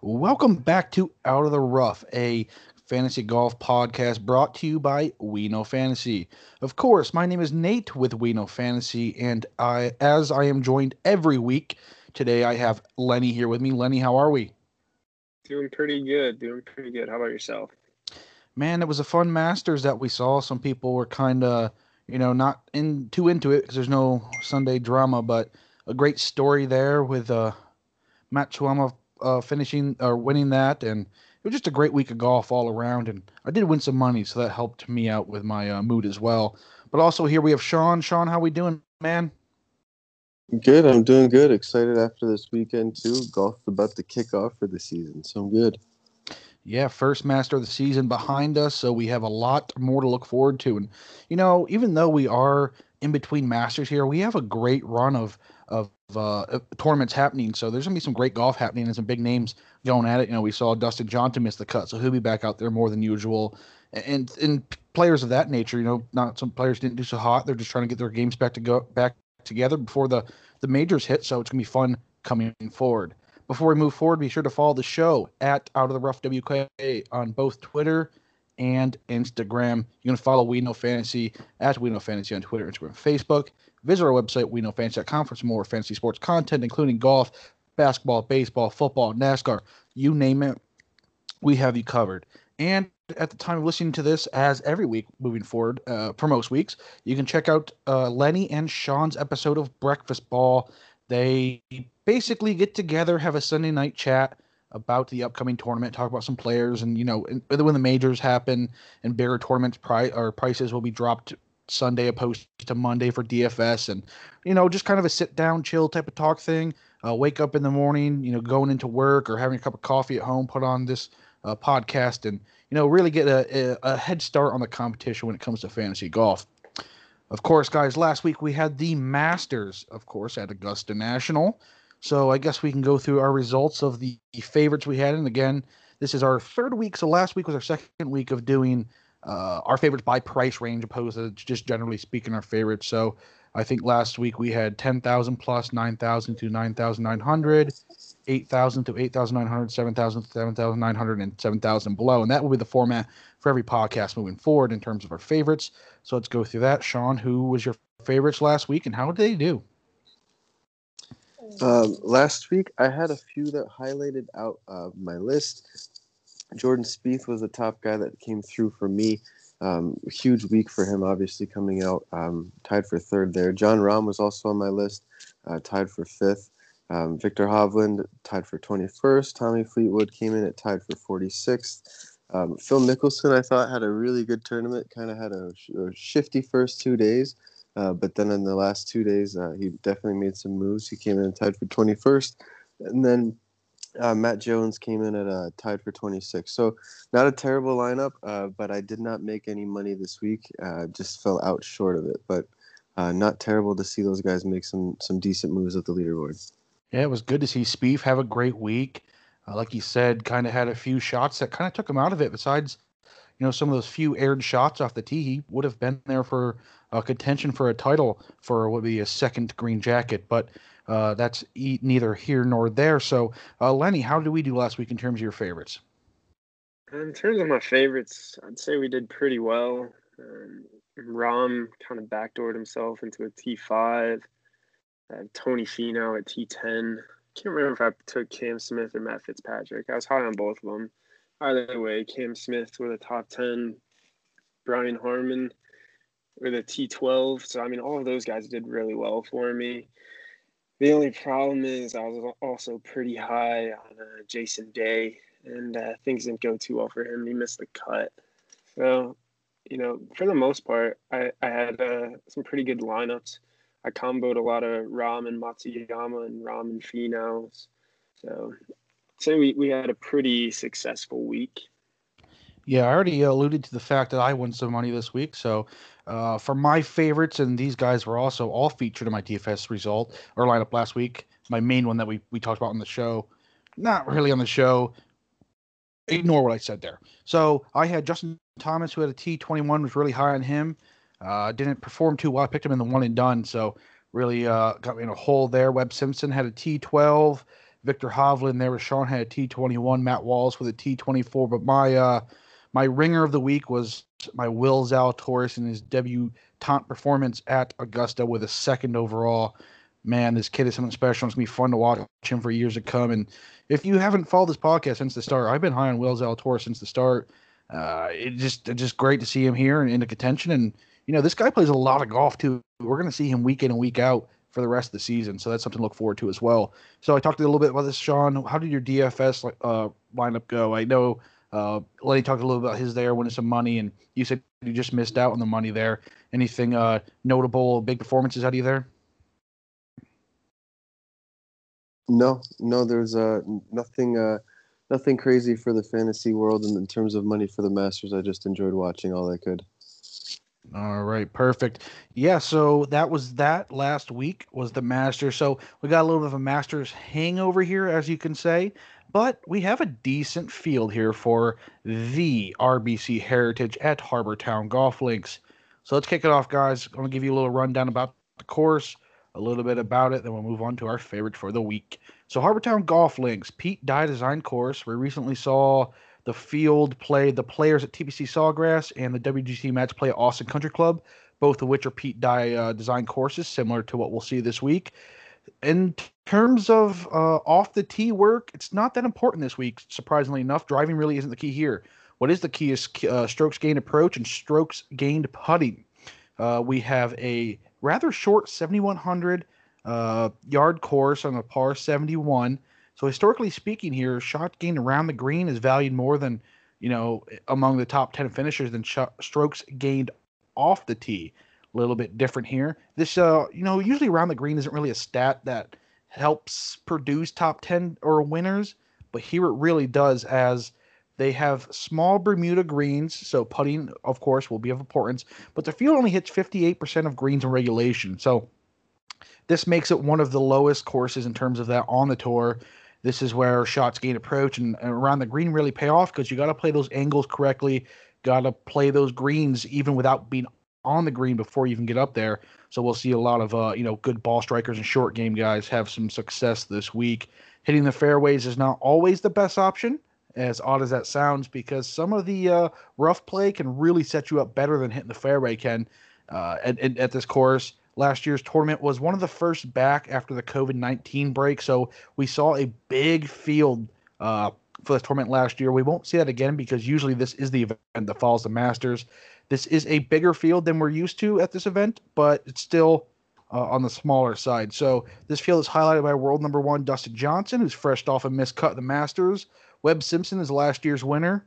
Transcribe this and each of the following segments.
Welcome back to Out of the Rough, a fantasy golf podcast brought to you by We Know Fantasy. Of course, my name is Nate with We Know Fantasy, and I, as I am joined every week, today I have Lenny here with me. Lenny, how are we? Doing pretty good. Doing pretty good. How about yourself? Man, it was a fun Masters that we saw. Some people were kind of, you know, not in too into it because there's no Sunday drama, but a great story there with uh, Matsuyama uh, finishing or winning that, and it was just a great week of golf all around. And I did win some money, so that helped me out with my uh, mood as well. But also here we have Sean. Sean, how we doing, man? Good. I'm doing good. Excited after this weekend too. Golf's about to kick off for the season, so I'm good. Yeah, first master of the season behind us, so we have a lot more to look forward to. And you know, even though we are in between masters here, we have a great run of of uh, tournaments happening. So there's gonna be some great golf happening and some big names going at it. You know, we saw Dustin Johnson miss the cut, so he'll be back out there more than usual. And and players of that nature, you know, not some players didn't do so hot. They're just trying to get their games back to go back together before the the majors hit. So it's gonna be fun coming forward. Before we move forward, be sure to follow the show at Out of the Rough WK on both Twitter and Instagram. You can follow We Know Fantasy at We Know Fantasy on Twitter, Instagram, Facebook. Visit our website, We WeKnowFantasy.com, for some more fantasy sports content, including golf, basketball, baseball, football, NASCAR, you name it. We have you covered. And at the time of listening to this, as every week moving forward uh, for most weeks, you can check out uh, Lenny and Sean's episode of Breakfast Ball. They basically get together, have a Sunday night chat about the upcoming tournament, talk about some players, and you know, when the majors happen and bigger tournaments, pri- or prices will be dropped Sunday opposed to Monday for DFS, and you know, just kind of a sit down, chill type of talk thing. Uh, wake up in the morning, you know, going into work or having a cup of coffee at home, put on this uh, podcast, and you know, really get a, a, a head start on the competition when it comes to fantasy golf. Of course, guys, last week we had the Masters, of course, at Augusta National. So I guess we can go through our results of the favorites we had. And again, this is our third week. So last week was our second week of doing uh, our favorites by price range, opposed to just generally speaking our favorites. So I think last week we had 10,000 plus, 9,000 to 9,900, 8,000 to 8,900, 7,000 to 7,900, and 7,000 below. And that will be the format for every podcast moving forward in terms of our favorites. So let's go through that. Sean, who was your favorites last week and how did they do? Um, last week, I had a few that highlighted out uh, my list. Jordan Spieth was the top guy that came through for me. Um, huge week for him, obviously coming out um, tied for third there. Jon Rahm was also on my list, uh, tied for fifth. Um, Viktor Hovland tied for 21st. Tommy Fleetwood came in at tied for 46th. Um, Phil Mickelson, I thought, had a really good tournament. Kind of had a, a, shifty first two days, uh, but then in the last two days, uh, he definitely made some moves. He came in tied for 21st, and then uh, Matt Jones came in at uh, tied for 26. So not a terrible lineup, uh, but I did not make any money this week. Uh, just fell out short of it, but not terrible to see those guys make some some decent moves at the leaderboard. Yeah, it was good to see Spieth have a great week. Like you said, kind of had a few shots that kind of took him out of it. Besides, you know, some of those few aired shots off the tee, he would have been there for a contention for a title for what would be a second green jacket. But uh, that's e- neither here nor there. So, uh, Lenny, how did we do last week in terms of your favorites? In terms of my favorites, I'd say we did pretty well. Um, Rahm kind of backdoored himself into a T5. Uh, Tony Finau at T10. Can't remember if I took Cam Smith or Matt Fitzpatrick. I was high on both of them. Either way, Cam Smith with a top 10, Brian Harman with a T12. So, I mean, all of those guys did really well for me. The only problem is I was also pretty high on uh, Jason Day, and uh, things didn't go too well for him. He missed the cut. So, you know, for the most part, I, I had uh, some pretty good lineups. I comboed a lot of Rahm and Matsuyama and Rahm and Finau. So, say we, we had a pretty successful week. Yeah, I already alluded to the fact that I won some money this week. So, uh, for my favorites, and these guys were also all featured in my DFS result or lineup last week. My main one that we, we talked about on the show, not really on the show. Ignore what I said there. So I had Justin Thomas, who had a T21, was really high on him. Uh, didn't perform too well. I picked him in the one and done, so really uh, got me in a hole there. Webb Simpson had a T12. Viktor Hovland there with Sean had a T21, Matt Wallace with a T24. But my uh, my ringer of the week was my Will Zalatoris and his debutante performance at Augusta with a second overall. Man, this kid is something special. It's gonna be fun to watch him for years to come. And if you haven't followed this podcast since the start, I've been high on Will Zalatoris since the start. Uh, it just it's just great to see him here and into contention. And you know, this guy plays a lot of golf too. We're gonna see him week in and week out for the rest of the season. So that's something to look forward to as well. So I talked a little bit about this, Sean. How did your DFS uh, lineup go? I know uh, Lenny talked a little about his there, winning some money, and you said you just missed out on the money there. Anything uh, notable, big performances out of you there? No, no, there's uh, nothing, uh, nothing crazy for the fantasy world, and in terms of money for the Masters, I just enjoyed watching all I could. All right, perfect. Yeah, so that was that last week was the Masters. So we got a little bit of a Masters hangover here, as you can say, but we have a decent field here for the RBC Heritage at Harbour Town Golf Links. So let's kick it off, guys. I'm gonna give you a little rundown about the course, a little bit about it, then we'll move on to our favorite for the week. So Harbour Town Golf Links, Pete Dye design course. We recently saw the field play the players at TPC Sawgrass and the WGC match play at Austin Country Club, both of which are Pete Dye uh, design courses, similar to what we'll see this week. In terms of uh, off the tee work, it's not that important this week, surprisingly enough. Driving really isn't the key here. What is the key is uh, strokes gained approach and strokes gained putting. Uh, we have a rather short 7,100 uh, yard course on a par 71 so historically speaking, here shot gained around the green is valued more than you know among the top ten finishers than sh- strokes gained off the tee. A little bit different here. This uh you know usually around the green isn't really a stat that helps produce top ten or winners, but here it really does as they have small Bermuda greens, so putting, of course, will be of importance. But the field only hits 58% of greens in regulation, so this makes it one of the lowest courses in terms of that on the tour. This is where shots gain approach and, and around the green really pay off because you got to play those angles correctly. Got to play those greens even without being on the green before you even get up there. So we'll see a lot of uh, you know good ball strikers and short game guys have some success this week. Hitting the fairways is not always the best option, as odd as that sounds, because some of the uh, rough play can really set you up better than hitting the fairway can. Uh, at, at, at this course, last year's tournament was one of the first back after the COVID 19 break. So we saw a big field uh, for this tournament last year. We won't see that again because usually this is the event that follows the Masters. This is a bigger field than we're used to at this event, but it's still uh, on the smaller side. So this field is highlighted by world number one Dustin Johnson, who's fresh off a missed cut the Masters. Webb Simpson is last year's winner,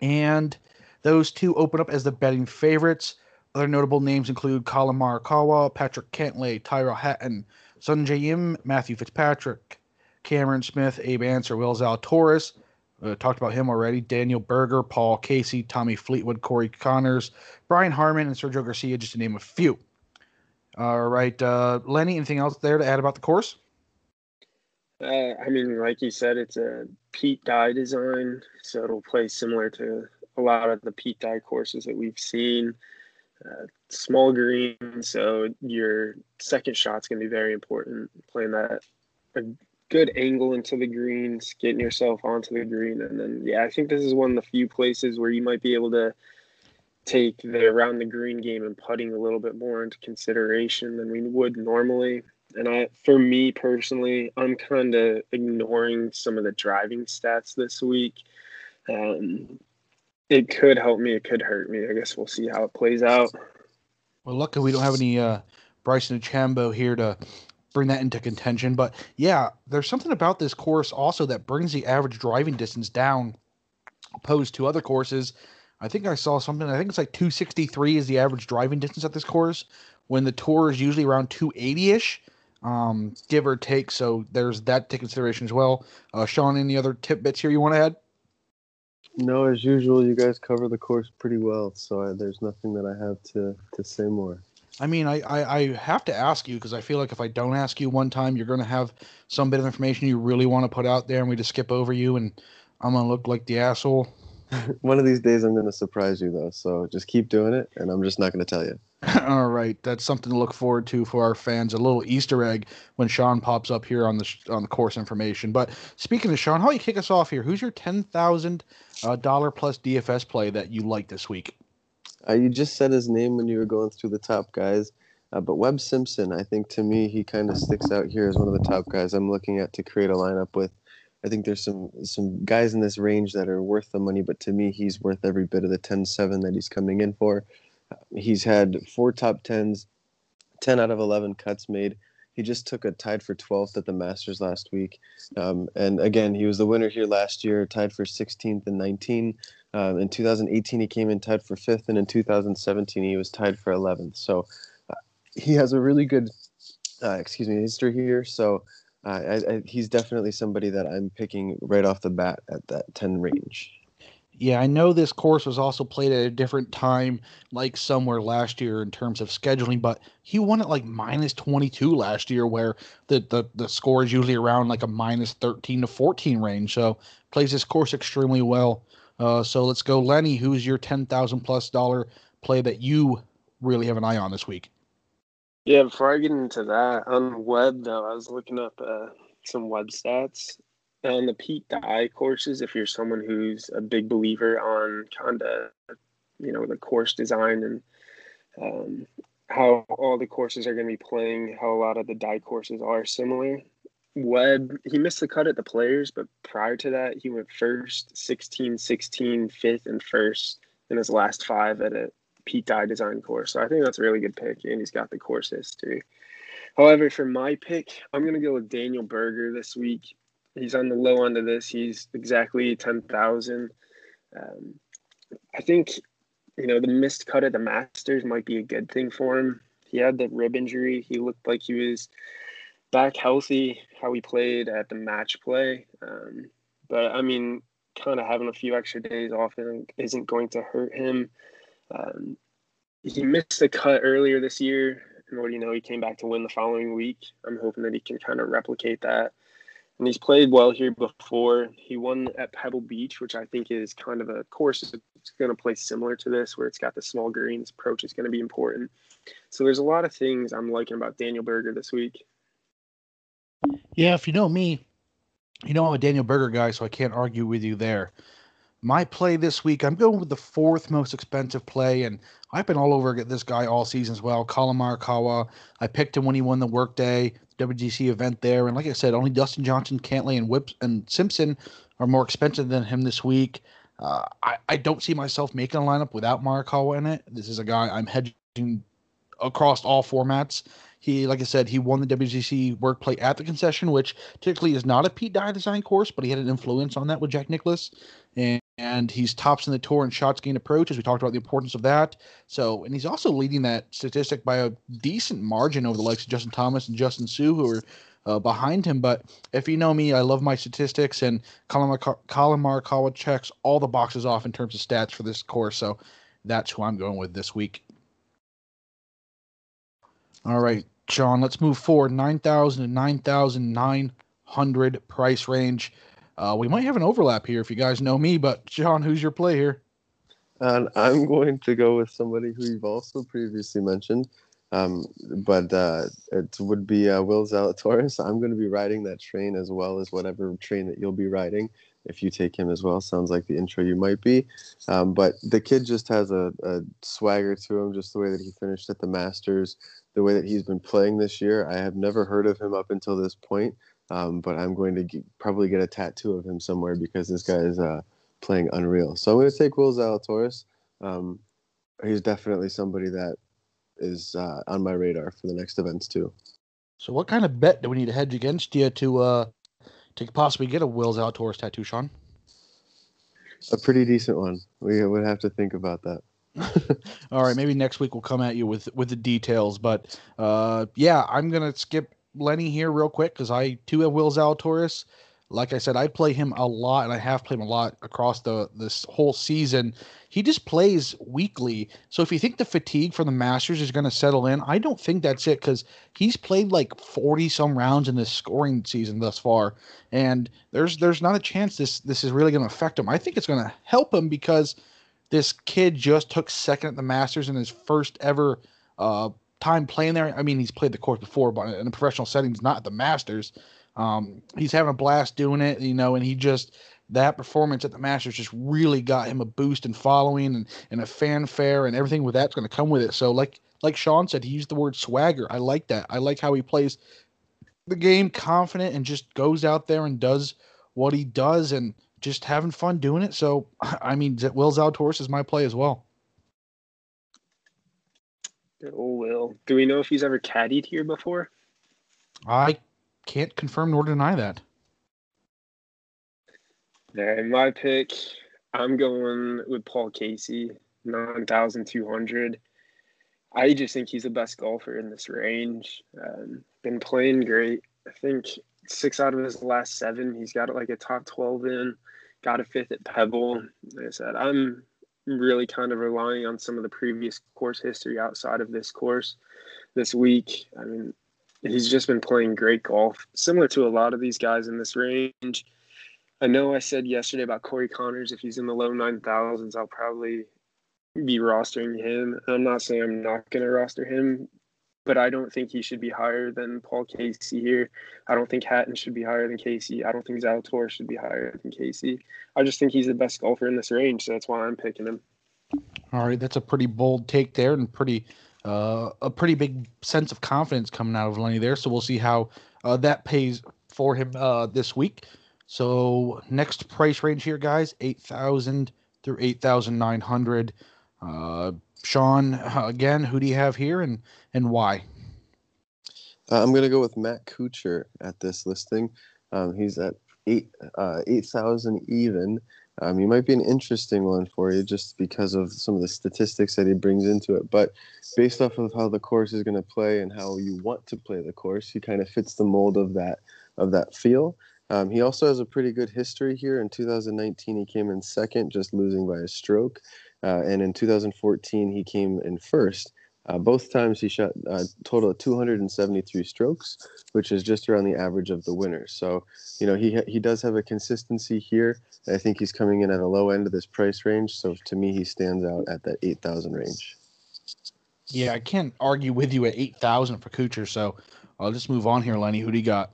and those two open up as the betting favorites. Other notable names include Collin Morikawa, Patrick Cantlay, Tyrell Hatton, Sungjae Im, Matthew Fitzpatrick, Cameron Smith, Abe Ancer, Will Zalatoris. Uh, talked about him already. Daniel Berger, Paul Casey, Tommy Fleetwood, Corey Conners, Brian Harman, and Sergio Garcia, just to name a few. All right, uh, Lenny, anything else there to add about the course? Uh, I mean, like you said, it's a Pete Dye design, so it'll play similar to a lot of the Pete Dye courses that we've seen. Uh, small green, so your second shot's going to be very important. Playing that a good angle into the greens, getting yourself onto the green, and then yeah, I think this is one of the few places where you might be able to take the around the green game and putting a little bit more into consideration than we would normally. And I, for me personally, I'm kind of ignoring some of the driving stats this week. Um, it could help me. It could hurt me. I guess we'll see how it plays out. Well, luckily we don't have any uh, Bryson DeChambeau here to bring that into contention. But yeah, there's something about this course also that brings the average driving distance down, opposed to other courses. I think I saw something. I think it's like 263 is the average driving distance at this course, when the tour is usually around 280 ish, um, give or take. So there's that to consideration as well. Uh, Sean, any other tidbits here you want to add? No, as usual, you guys cover the course pretty well, so I, there's nothing that I have to, to say more. I mean, I, I, I have to ask you because I feel like if I don't ask you one time, you're going to have some bit of information you really want to put out there, and we just skip over you, and I'm going to look like the asshole. One of these days, I'm going to surprise you, though. So just keep doing it, and I'm just not going to tell you. All right, that's something to look forward to for our fans. A little Easter egg when Sean pops up here on the on the course information. But speaking of Sean, how do you kick us off here? Who's your ten thousand dollar plus DFS play that you like this week? Uh, you just said his name when you were going through the top guys, uh, but Webb Simpson, I think to me he kind of sticks out here as one of the top guys I'm looking at to create a lineup with. I think there's some some guys in this range that are worth the money, but to me he's worth every bit of the 10-7 that he's coming in for. He's had four top tens, 10 out of 11 cuts made. He just took a tied for 12th at the Masters last week. Um, and again, he was the winner here last year, tied for 16th and 19. Um, in 2018, he came in tied for fifth. And in 2017, he was tied for 11th. So uh, he has a really good, uh, excuse me, history here. So I, I, he's definitely somebody that I'm picking right off the bat at that 10 range. Yeah, I know this course was also played at a different time, like somewhere last year in terms of scheduling, but he won at like minus 22 last year, where the, the, the score is usually around like a minus 13 to 14 range. So plays this course extremely well. Uh, so let's go, Lenny. Who's your 10,000 plus dollar play that you really have an eye on this week? Yeah, before I get into that, on Webb though, I was looking up uh, some Webb stats on the Pete Dye courses, if you're someone who's a big believer on kind of, you know, the course design and um, how all the courses are going to be playing, how a lot of the Dye courses are similar. Webb, he missed the cut at the players, but prior to that, he went first, 16, 16, fifth, and first in his last five at a Pete Dye design course. So I think that's a really good pick, and he's got the course history. However, for my pick, I'm going to go with Daniel Berger this week he's on the low end of this. He's exactly ten thousand. Um, I think you know the missed cut at the Masters might be a good thing for him. He had the rib injury. He looked like he was back healthy. How he played at the match play, um, but I mean, kind of having a few extra days off isn't going to hurt him. Um, he missed the cut earlier this year, and what do you know? He came back to win the following week. I'm hoping that he can kind of replicate that and he's played well here before. He won at Pebble Beach, which I think is kind of a course that's going to play similar to this, where it's got the small greens. Approach is going to be important. So there's a lot of things I'm liking about Daniel Berger this week. Yeah, if you know me, you know I'm a Daniel Berger guy, so I can't argue with you there. My play this week, I'm going with the fourth most expensive play, and I've been all over this guy all season as well. Collin Morikawa. I picked him when he won the Workday WGC event there, and like I said, only Dustin Johnson, Cantlay, and Webb Simpson are more expensive than him this week. Uh, I, I don't see myself making a lineup without Morikawa in it. This is a guy I'm hedging across all formats. He, like I said, he won the WGC work play at the concession, which typically is not a Pete Dye design course, but he had an influence on that with Jack Nicklaus. And, and he's tops in the tour in shots gained approach, as We talked about the importance of that. So, and he's also leading that statistic by a decent margin over the likes of Justin Thomas and Justin Sue, who are uh, behind him. But if you know me, I love my statistics, and Collin Morikawa checks all the boxes off in terms of stats for this course. So that's who I'm going with this week. All right, Sean, let's move forward. 9,000 to 9,900 price range. Uh, we might have an overlap here if you guys know me, but Sean, who's your play here? And I'm going to go with somebody who you've also previously mentioned, um, but uh, it would be uh, Will Zalatoris. I'm going to be riding that train as well as whatever train that you'll be riding. If you take him as well, sounds like the intro you might be. Um, but the kid just has a, a swagger to him, just the way that he finished at the Masters the way that he's been playing this year. I have never heard of him up until this point, um, but I'm going to get, probably get a tattoo of him somewhere because this guy is uh, playing unreal. So I'm going to take Will Zalatoris. Um, he's definitely somebody that is uh, on my radar for the next events too. So what kind of bet do we need to hedge against you to uh, to possibly get a Will Zalatoris tattoo, Sean? A pretty decent one. We would have to think about that. All right, maybe next week we'll come at you with with the details. But uh, yeah, I'm gonna skip Lenny here real quick because I too have Will Zalatoris. like I said, I play him a lot, and I have played him a lot across the this whole season. He just plays weekly. So if you think the fatigue from the Masters is going to settle in, I don't think that's it because he's played like forty some rounds in this scoring season thus far, and there's there's not a chance this this is really going to affect him. I think it's going to help him because this kid just took second at the Masters in his first ever uh, time playing there. I mean, he's played the course before, but in a professional setting, not at the Masters. Um, he's having a blast doing it, you know, and he just that performance at the Masters just really got him a boost in following and, and a fanfare and everything with that's going to come with it. So like like Sean said, he used the word swagger. I like that. I like how he plays the game confident and just goes out there and does what he does and just having fun doing it. So I mean, Will Zalatoris is my play as well. Oh, Will. Do we know if he's ever caddied here before? I can't confirm nor deny that. Yeah, my pick, I'm going with Paul Casey, 9,200. I just think he's the best golfer in this range. Um, been playing great. I think six out of his last seven, he's got like a top 12 in, got a fifth at Pebble. Like I said, I'm really kind of relying on some of the previous course history outside of this course this week. I mean, he's just been playing great golf, similar to a lot of these guys in this range. I know I said yesterday about Corey Conners. If he's in the low 9,000s, I'll probably be rostering him. I'm not saying I'm not going to roster him, but I don't think he should be higher than Paul Casey here. I don't think Hatton should be higher than Casey. I don't think Zalator should be higher than Casey. I just think he's the best golfer in this range, so that's why I'm picking him. All right, that's a pretty bold take there, and pretty uh, a pretty big sense of confidence coming out of Lenny there. So we'll see how uh, that pays for him uh, this week. So next price range here, guys, eight thousand through eight thousand nine hundred. Uh, Sean, again, who do you have here, and and why? Uh, I'm gonna go with Matt Kuchar at this listing. Um, he's at eight uh, eight thousand even. Um, he might be an interesting one for you just because of some of the statistics that he brings into it. But based off of how the course is going to play and how you want to play the course, he kind of fits the mold of that of that feel. Um, he also has a pretty good history here. In 2019, he came in second, just losing by a stroke, uh, and in 2014, he came in first. Uh, both times he shot a uh, total of 273 strokes, which is just around the average of the winners. So, you know, he he does have a consistency here. I think he's coming in at a low end of this price range. So to me, he stands out at that 8,000 range. Yeah, I can't argue with you at 8,000 for Kuchar. So I'll just move on here, Lenny. Who do you got?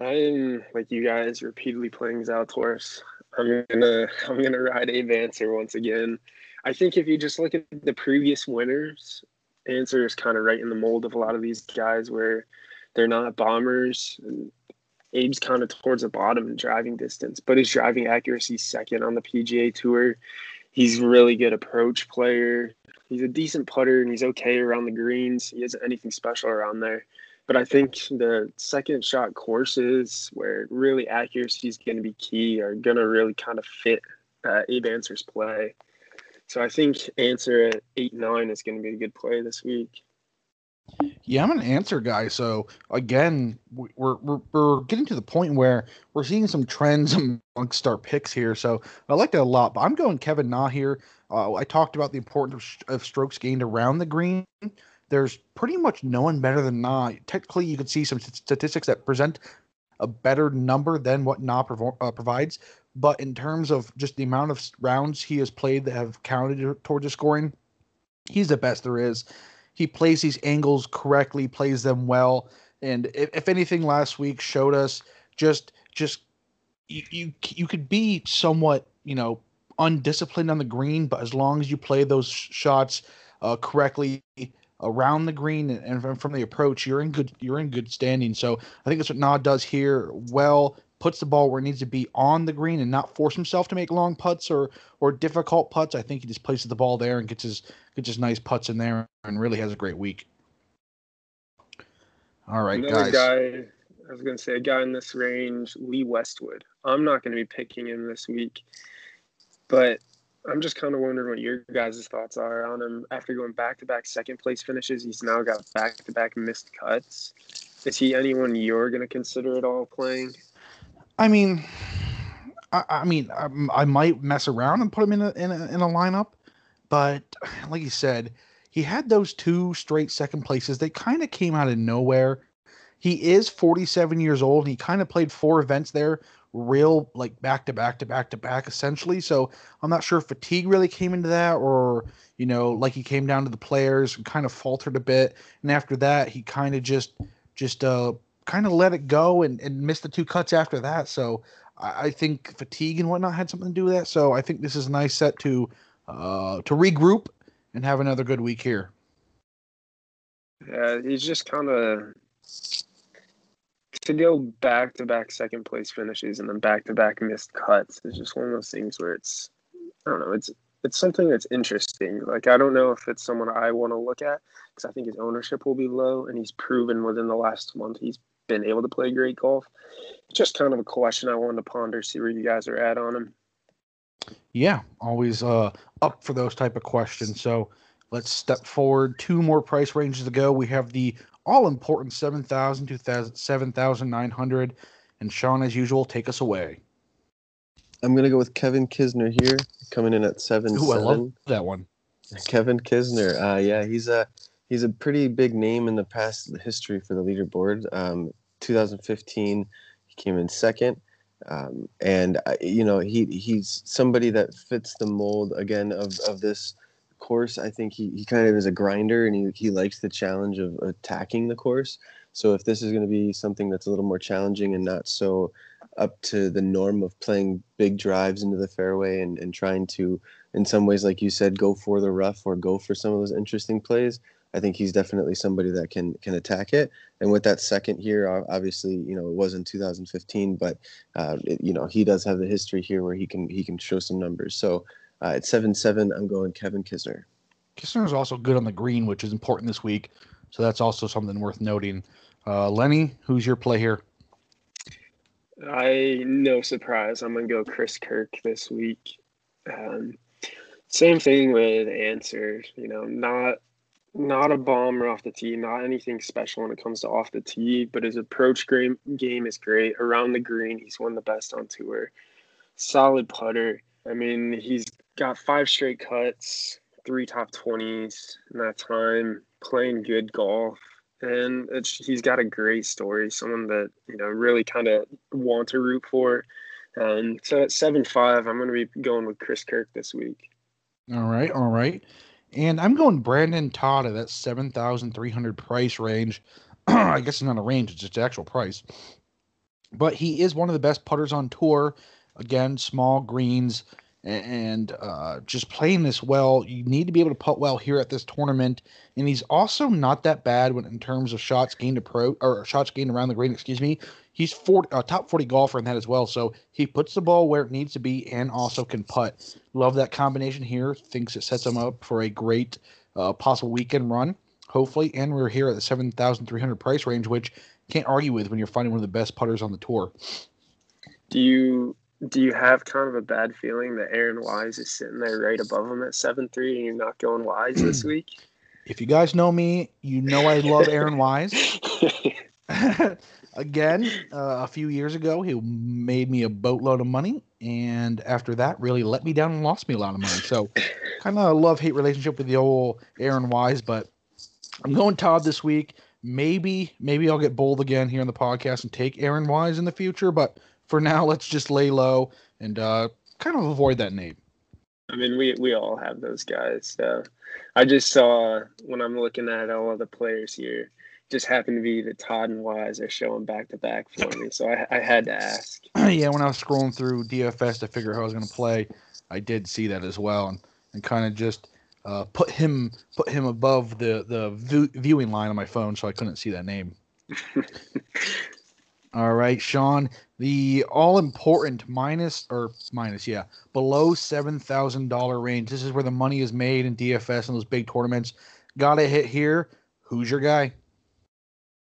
I'm like you guys, repeatedly playing Zalatoris. I'm gonna I'm gonna ride Abe Ancer once again. I think if you just look at the previous winners, Ancer is kind of right in the mold of a lot of these guys where they're not bombers. And Abe's kind of towards the bottom in driving distance, but his driving accuracy second on the PGA Tour. He's really good approach player. He's a decent putter and he's okay around the greens. He isn't anything special around there. But I think the second shot courses where really accuracy is going to be key are going to really kind of fit uh, Abe Ancer's play. So I think Ancer at eight nine is going to be a good play this week. Yeah, I'm an Ancer guy. So again, we're, we're we're getting to the point where we're seeing some trends amongst our picks here. So I like that a lot. But I'm going Kevin Na here. Uh, I talked about the importance of, of strokes gained around the green. There's pretty much no one better than Na. Technically, you could see some statistics that present a better number than what Na provo- uh, provides. But in terms of just the amount of rounds he has played that have counted towards his scoring, he's the best there is. He plays these angles correctly, plays them well, and if, if anything, last week showed us just just you, you you could be somewhat you know undisciplined on the green, but as long as you play those shots uh, correctly around the green and from the approach, you're in good you're in good standing. So I think that's what Na does here. Well, puts the ball where it needs to be on the green and not force himself to make long putts or or difficult putts. I think he just places the ball there and gets his gets his nice putts in there and really has a great week. All right, Another guys. Guy, I was going to say a guy in this range, Lee Westwood. I'm not going to be picking him this week, but I'm just kind of wondering what your guys' thoughts are on him after going back to back second place finishes. He's now got back to back missed cuts. Is he anyone you're going to consider at all playing? I mean, I, I mean, I, I, might mess around and put him in a, in a in a lineup, but like you said, he had those two straight second places. They kind of came out of nowhere. He is 47 years old. He kind of played four events there, real like back to back to back to back, essentially. So I'm not sure if fatigue really came into that, or you know, like he came down to the players and kind of faltered a bit, and after that he kind of just just uh kind of let it go and, and missed the two cuts after that. So I, I think fatigue and whatnot had something to do with that. So I think this is a nice set to uh, to regroup and have another good week here. Yeah, he's just kind of to go back to back second place finishes and then back to back missed cuts is just one of those things where it's I don't know, it's it's something that's interesting. Like I don't know if it's someone I want to look at because I think his ownership will be low and he's proven within the last month he's been able to play great golf. Just kind of a question I wanted to ponder, see where you guys are at on him. Yeah, always uh, up for those type of questions. So let's step forward. Two more price ranges to go. We have the all important 7,000 to 7,900. And Sean, as usual, take us away. I'm going to go with Kevin Kisner here, coming in at 7 Ooh, I love that one. Kevin Kisner. Uh, yeah, he's a he's a pretty big name in the past history for the leaderboard. Um, 2015, he came in second. Um, and uh, you know he he's somebody that fits the mold again of, of this course. I think he, he kind of is a grinder and he, he likes the challenge of attacking the course. So if this is going to be something that's a little more challenging and not so up to the norm of playing big drives into the fairway and, and trying to, in some ways, like you said, go for the rough or go for some of those interesting plays, I think he's definitely somebody that can can attack it. And with that second here, obviously, you know, it was in 2015, but uh, it, you know, he does have the history here where he can he can show some numbers. So uh, at seven seven, I'm going Kevin Kisner. Kisner is also good on the green, which is important this week. So that's also something worth noting. Uh, Lenny, who's your play here? I no surprise. I'm gonna go Chris Kirk this week. Um, same thing with Ancer. You know, not not a bomber off the tee, not anything special when it comes to off the tee, but his approach game game is great. Around the green, he's one of the best on tour. Solid putter. I mean, he's got five straight cuts, three top 20s in that time, playing good golf. And he's got a great story, someone that, you know, really kind of want to root for. And so at 7 5, I'm going to be going with Chris Kirk this week. All right. All right. And I'm going Brendon Todd at that 7,300 price range. I guess it's not a range, it's just actual price. But he is one of the best putters on tour. Again, small greens and uh, just playing this well. You need to be able to putt well here at this tournament, and he's also not that bad when in terms of shots gained approach or shots gained around the green. Excuse me. He's 40, uh, top 40 golfer in that as well. So he puts the ball where it needs to be and also can putt. Love that combination here. Thinks it sets him up for a great uh, possible weekend run, hopefully. And we're here at the 7,300 price range, which can't argue with when you're finding one of the best putters on the tour. Do you do you have kind of a bad feeling that Aaron Wise is sitting there right above him at seven three, and you're not going Wise this week? If you guys know me, you know I love Aaron Wise. Again, uh, a few years ago, he made me a boatload of money, and after that, really let me down and lost me a lot of money. So, kind of a love hate relationship with the old Aaron Wise, but I'm going Todd this week. Maybe, maybe I'll get bold again here on the podcast and take Aaron Wise in the future, but for now, let's just lay low and uh, kind of avoid that name. I mean, we we all have those guys. So I just saw when I'm looking at all of the players here, just happened to be that Todd and Wise are showing back to back for me. So I, I had to ask. yeah, when I was scrolling through DFS to figure out how I was going to play, I did see that as well, and, and kind of just uh, put him put him above the the view, viewing line on my phone, so I couldn't see that name. All right, Sean, the all important minus or minus, yeah, below seven thousand dollar range. This is where the money is made in DFS and those big tournaments. Got to hit here. Who's your guy?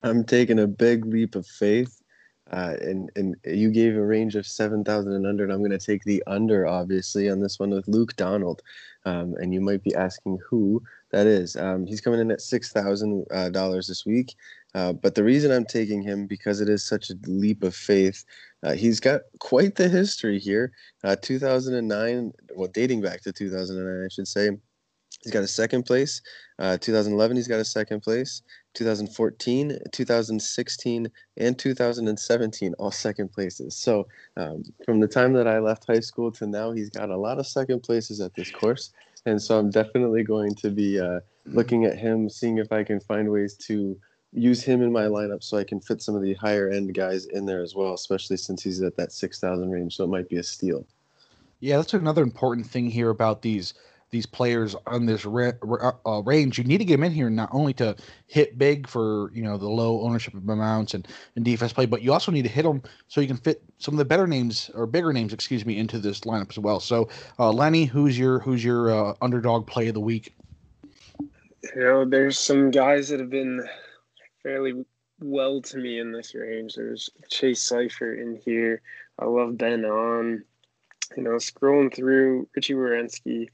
I'm taking a big leap of faith, uh, and and you gave a range of seven thousand and under. And I'm going to take the under, obviously, on this one with Luke Donald. Um, and you might be asking who That is. Um, he's coming in at six thousand uh, dollars this week. Uh, but the reason I'm taking him because it is such a leap of faith. Uh, he's got quite the history here. Uh, 2009, well, dating back to 2009, I should say. He's got a second place. Uh, 2011, he's got a second place. 2014, 2016, and 2017, all second places. So um, from the time that I left high school to now, he's got a lot of second places at this course. And so I'm definitely going to be uh, looking at him, seeing if I can find ways to use him in my lineup so I can fit some of the higher end guys in there as well, especially since he's at that 6,000 range. So it might be a steal. Yeah, that's another important thing here about these these players on this uh, range. You need to get them in here not only to hit big for you know the low ownership amounts and, and defense play, but you also need to hit them so you can fit some of the better names or bigger names, excuse me, into this lineup as well. So, uh, Lenny, who's your who's your uh, underdog play of the week? You know, there's some guys that have been fairly well to me in this range. There's Chase Seiffert in here. I love Ben on. You know, scrolling through Richy Werenski,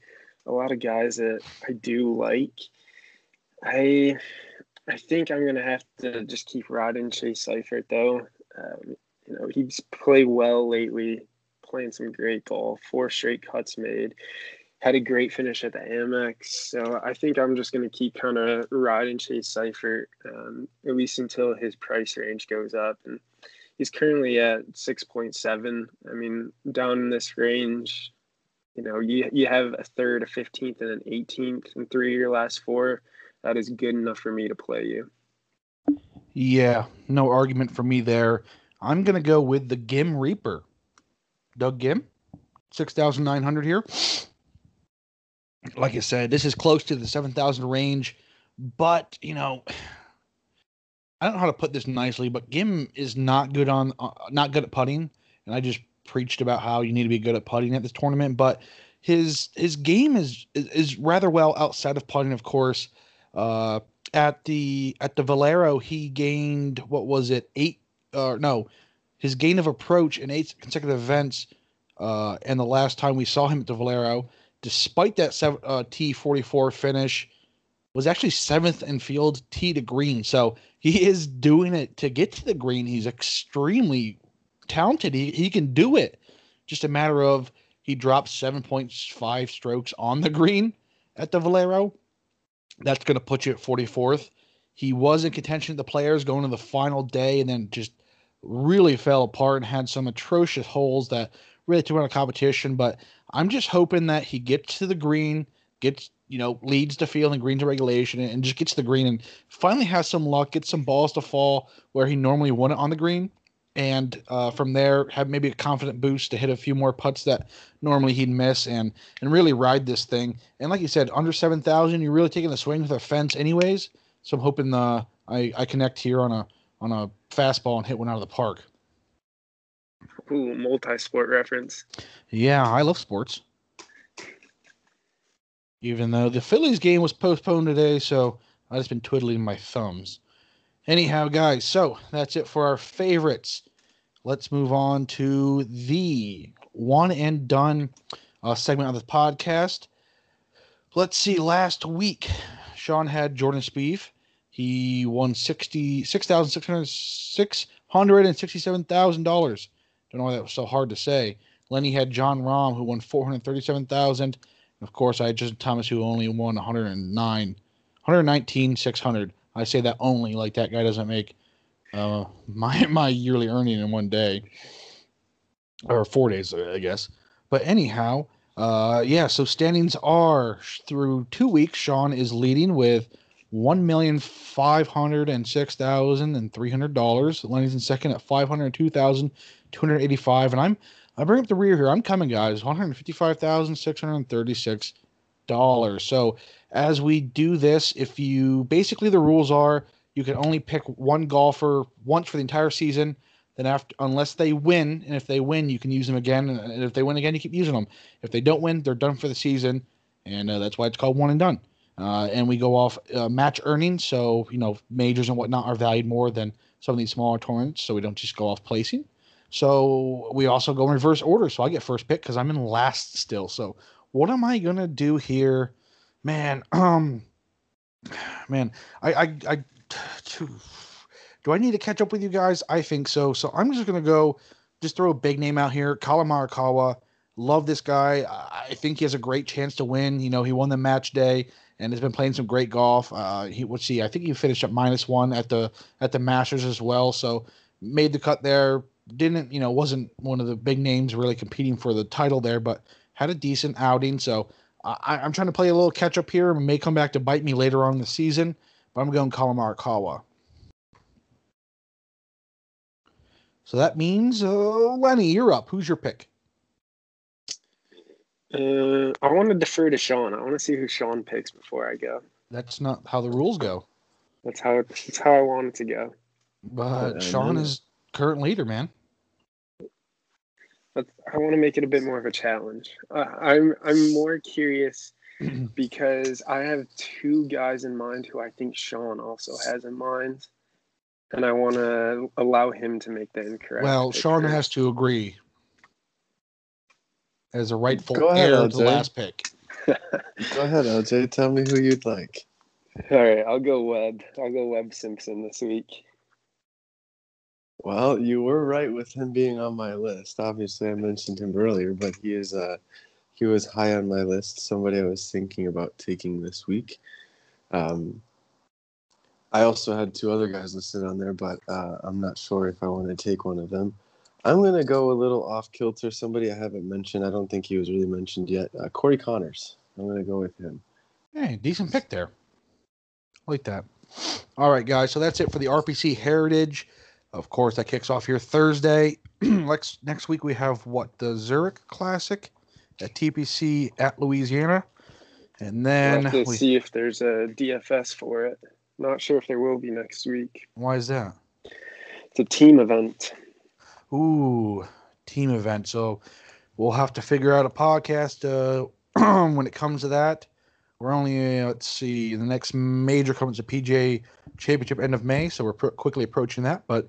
a lot of guys that I do like. I I think I'm gonna have to just keep riding Chase Seiffert though. Um, you know, he's played well lately, playing some great golf, four straight cuts made had a great finish at the Amex. So I think I'm just to keep kind of riding Chase Seiffert um, at least until his price range goes up. And he's currently at 6.7. I mean, down in this range, you know, you, you have a third, a 15th, and an 18th in three of your last four. That is good enough for me to play you. Yeah, no argument for me there. I'm to go with the Ghim Reaper. Doug Ghim, 6,900 here like I said, this is close to the 7,000 range, but, you know, I don't know how to put this nicely, but Ghim is not good on, uh, not good at putting. And I just preached about how you need to be good at putting at this tournament, but his, his game is, is, is rather well outside of putting, of course. Uh, at the, at the Valero, he gained, what was it? Eight, or uh, no, his gain of approach in eight consecutive events. Uh, and the last time we saw him at the Valero, despite that uh, T44 finish, was actually seventh in field T to green. So he is doing it to get to the green. He's extremely talented. He, he can do it. Just a matter of he dropped 7.5 strokes on the green at the Valero. That's going to put you at 44th. He was in contention the players going to the final day and then just really fell apart and had some atrocious holes that really took out of competition. But I'm just hoping that he gets to the green, gets you know leads the field and green to regulation, and just gets to the green and finally has some luck, gets some balls to fall where he normally wouldn't on the green, and uh, from there have maybe a confident boost to hit a few more putts that normally he'd miss, and and really ride this thing. And like you said, under seven thousand, you're really taking the swing with a fence, anyways. So I'm hoping the uh, I I connect here on a on a fastball and hit one out of the park. Ooh, multi-sport reference. Yeah, I love sports. Even though the Phillies game was postponed today, so I've just been twiddling my thumbs. Anyhow, guys, so that's it for our favorites. Let's move on to the one and done uh, segment of the podcast. Let's see. Last week, Sean had Jordan Spieth. He won sixty six thousand six hundred six hundred and sixty seven thousand dollars. Don't know why that was so hard to say. Lenny had Jon Rahm, who won 437,000. Of course, I had Justin Thomas, who only won 109, 119, 600. I say that only, like that guy doesn't make uh, my my yearly earning in one day or four days, I guess. But anyhow, uh, yeah. So standings are through two weeks. Sean is leading with one million five hundred and six thousand and three hundred dollars. Lenny's in second at five hundred two thousand 285 and i'm i bring up the rear here i'm coming guys 155636 dollars so as we do this if you basically the rules are you can only pick one golfer once for the entire season then after unless they win and if they win you can use them again and if they win again you keep using them if they don't win they're done for the season and uh, that's why it's called one and done uh, and we go off uh, match earnings so you know majors and whatnot are valued more than some of these smaller tournaments so we don't just go off placing so we also go in reverse order. So I get first pick because I'm in last still. So what am I gonna do here, man? Um, man, I, I, I, do I need to catch up with you guys? I think so. So I'm just gonna go, just throw a big name out here, Collin Morikawa. Love this guy. I think he has a great chance to win. You know, he won the match day and has been playing some great golf. Uh, he let's see, I think he finished up minus one at the at the Masters as well. So made the cut there. Didn't you know wasn't one of the big names really competing for the title there, but had a decent outing. So I, am trying to play a little catch up here. It may come back to bite me later on in the season, but I'm going Collin Morikawa. So that means uh, Lenny, you're up. Who's your pick? Uh, I want to defer to Sean. I want to see who Sean picks before I go. That's not how the rules go. That's how that's how I want it to go. But Sean is current leader, man. But I want to make it a bit more of a challenge. Uh, I'm I'm more curious because I have two guys in mind who I think Sean also has in mind, and I want to allow him to make the incorrect. Well, Sean has to agree as a rightful Go ahead, heir to the last pick. Go ahead, LJ. Tell me who you'd like. All right, I'll go Webb. I'll go Webb Simpson this week. Well, you were right with him being on my list. Obviously, I mentioned him earlier, but he is uh, he was high on my list. Somebody I was thinking about taking this week. Um, I also had two other guys listed on there, but uh, I'm not sure if I want to take one of them. I'm gonna go a little off kilter. Somebody I haven't mentioned. I don't think he was really mentioned yet. Uh, Corey Conners. I'm gonna go with him. Hey, decent pick there. I like that. All right, guys. So that's it for the RBC Heritage. Of course, that kicks off here Thursday. next next week we have what the Zurich Classic at TPC at Louisiana, and then we'll we see if there's a DFS for it. Not sure if there will be next week. Why is that? It's a team event. Ooh, team event. So we'll have to figure out a podcast uh, when it comes to that. We're only uh, let's see the next major comes to PGA Championship end of May, so we're pr- quickly approaching that. But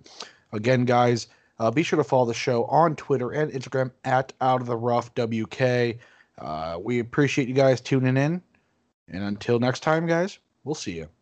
again, guys, uh, be sure to follow the show on Twitter and Instagram at Out of the Rough WK. Uh, we appreciate you guys tuning in, and until next time, guys, we'll see you.